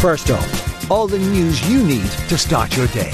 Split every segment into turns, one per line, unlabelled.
First up, all the news you need to start your day.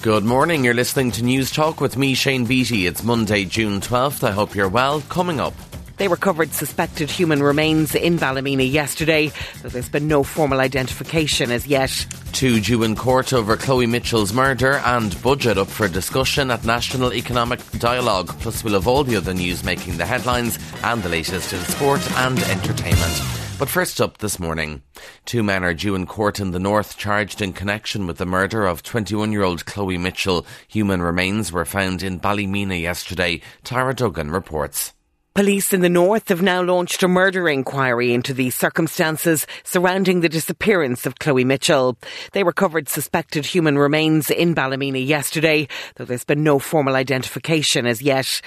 Good morning. You're listening to Newstalk with me, Shane Beatty. It's Monday, June 12th. I hope you're well. Coming up.
They recovered suspected human remains in Ballymena yesterday, though there's been no formal identification as yet.
Two due in court over Chloe Mitchell's murder and budget up for discussion at National Economic Dialogue. Plus, we'll have all the other news making the headlines and the latest in sport and entertainment. But first up this morning, two men are due in court in the north charged in connection with the murder of 21 year old Chloe Mitchell. Human remains were found in Ballymena yesterday. Tara Duggan reports.
Police in the north have now launched a murder inquiry into the circumstances surrounding the disappearance of Chloe Mitchell. They recovered suspected human remains in Ballymena yesterday, though there's been no formal identification as yet.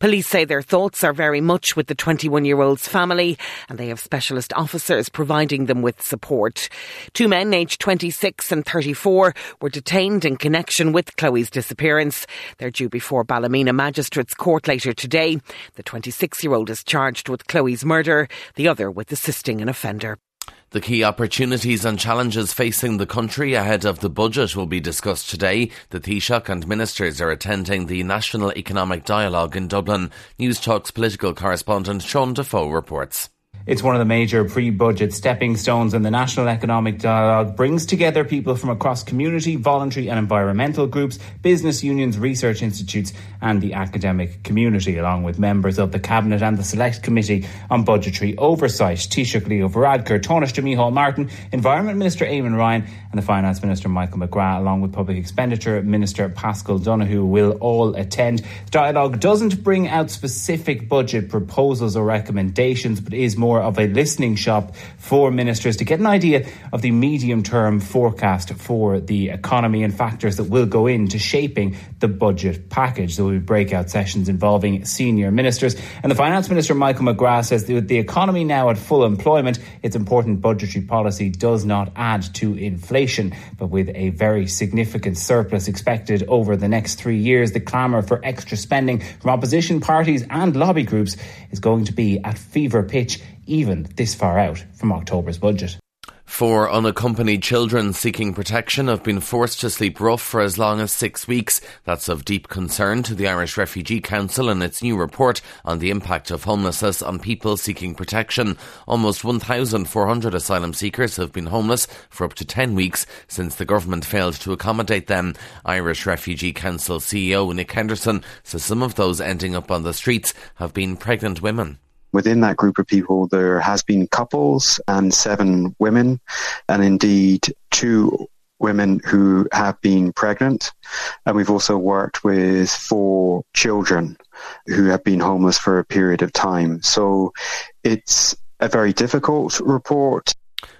Police say their thoughts are very much with the 21 year old's family and they have specialist officers providing them with support. Two men aged 26 and 34 were detained in connection with Chloe's disappearance. They're due before Ballymena Magistrates Court later today. The 26 six year old is charged with Chloe's murder, the other with assisting an offender.
The key opportunities and challenges facing the country ahead of the budget will be discussed today. The Taoiseach and ministers are attending the National Economic Dialogue in Dublin. Newstalk's political correspondent Sean Defoe reports.
It's one of the major pre budget stepping stones, and the National Economic Dialogue brings together people from across community, voluntary, and environmental groups, business unions, research institutes, and the academic community, along with members of the Cabinet and the Select Committee on Budgetary Oversight. Taoiseach Leo Varadkar, Tánaiste Micheál Martin, Environment Minister Eamon Ryan, and the Finance Minister Michael McGrath, along with Public Expenditure Minister Paschal Donohoe, will all attend. The dialogue doesn't bring out specific budget proposals or recommendations, but is more more of a listening shop for ministers to get an idea of the medium term forecast for the economy and factors that will go into shaping the budget package. There will be breakout sessions involving senior ministers. And the Finance Minister, Michael McGrath, says that with the economy now at full employment, it's important budgetary policy does not add to inflation. But with a very significant surplus expected over the next three years, the clamour for extra spending from opposition parties and lobby groups is going to be at fever pitch even this far out from October's budget.
Four unaccompanied children seeking protection have been forced to sleep rough for as long as six weeks. That's of deep concern to the Irish Refugee Council in its new report on the impact of homelessness on people seeking protection. Almost 1,400 asylum seekers have been homeless for up to 10 weeks since the government failed to accommodate them. Irish Refugee Council CEO Nick Henderson says some of those ending up on the streets have been pregnant women.
Within that group of people, there has been couples and seven women, and indeed two women who have been pregnant. And we've also worked with four children who have been homeless for a period of time. So it's a very difficult report.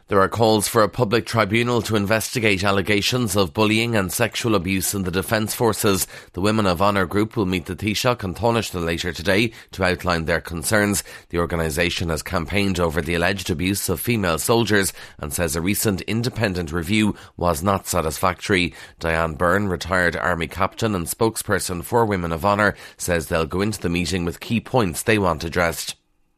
There are calls for a public tribunal to investigate allegations of bullying and sexual abuse in the Defence Forces. The Women of Honour group will meet the Taoiseach and Tánaiste later today to outline their concerns. The organisation has campaigned over the alleged abuse of female soldiers and says a recent independent review was not satisfactory. Diane Byrne, retired Army captain and spokesperson for Women of Honour, says they'll go into the meeting with key points they want addressed.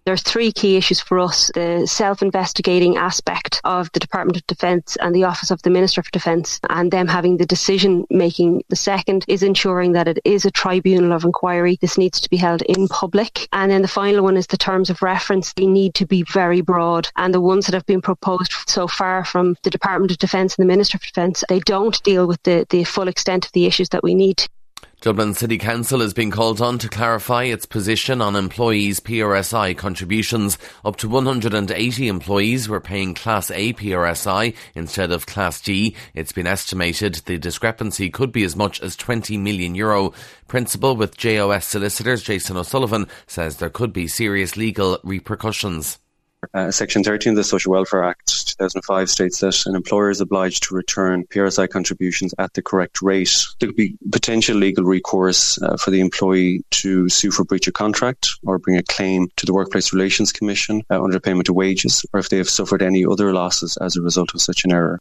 There's three key issues for us. The self-investigating aspect of the Department of Defence and the Office of the Minister for Defence and them having the decision making. The second is ensuring that it is a tribunal of inquiry. This needs to be held in public. And then the final one is the terms of reference. They need to be very broad. And the ones that have been proposed so far from the Department of Defence and the Minister for Defence, they don't deal with the, the full extent of the issues that we need.
Dublin City Council is being called on to clarify its position on employees' PRSI contributions. Up to 180 employees were paying Class A PRSI instead of Class G. It's been estimated the discrepancy could be as much as 20 million euro. Principal with JOS Solicitors Jason O'Sullivan says there could be serious legal repercussions.
Uh, Section 13 of the Social Welfare Act 2005 states that an employer is obliged to return PRSI contributions at the correct rate. There could be potential legal recourse uh, for the employee to sue for breach of contract or bring a claim to the Workplace Relations Commission uh, under payment of wages or if they have suffered any other losses as a result of such an error.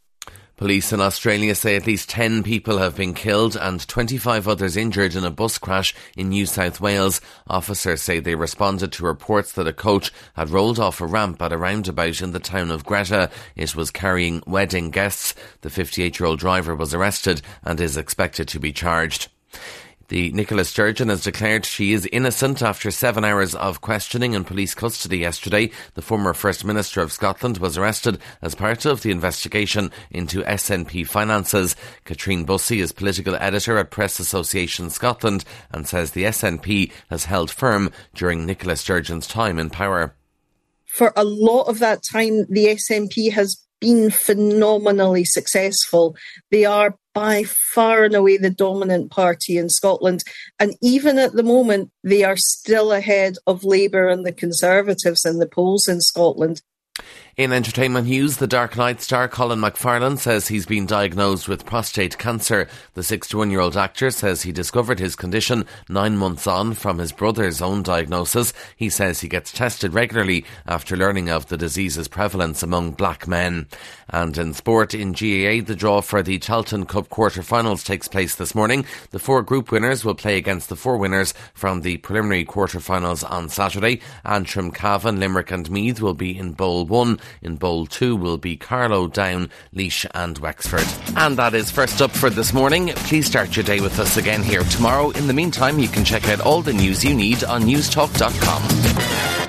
Police in Australia say at least 10 people have been killed and 25 others injured in a bus crash in New South Wales. Officers say they responded to reports that a coach had rolled off a ramp at a roundabout in the town of Greta. It was carrying wedding guests. The 58 year old driver was arrested and is expected to be charged. The Nicola Sturgeon has declared she is innocent after seven hours of questioning in police custody yesterday. The former First Minister of Scotland was arrested as part of the investigation into SNP finances. Katrine Bussey is political editor at Press Association Scotland and says the SNP has held firm during Nicola Sturgeon's time in power.
For a lot of that time, the SNP has been phenomenally successful. They are by far and away the dominant party in Scotland. And even at the moment, they are still ahead of Labour and the Conservatives in the polls in Scotland.
In entertainment news, the Dark Knight star Colin McFarlane says he's been diagnosed with prostate cancer. The 61 year old actor says he discovered his condition nine months on from his brother's own diagnosis. He says he gets tested regularly after learning of the disease's prevalence among black men. And in sport, in GAA, the draw for the Tailteann Cup quarter-finals takes place this morning. The four group winners will play against the four winners from the preliminary quarter-finals on Saturday. Antrim, Cavan, Limerick and Meath will be in Bowl 1. In Bowl 2 will be Carlow, Down, Laois and Wexford. And that is first up for this morning. Please start your day with us again here tomorrow. In the meantime, you can check out all the news you need on newstalk.com.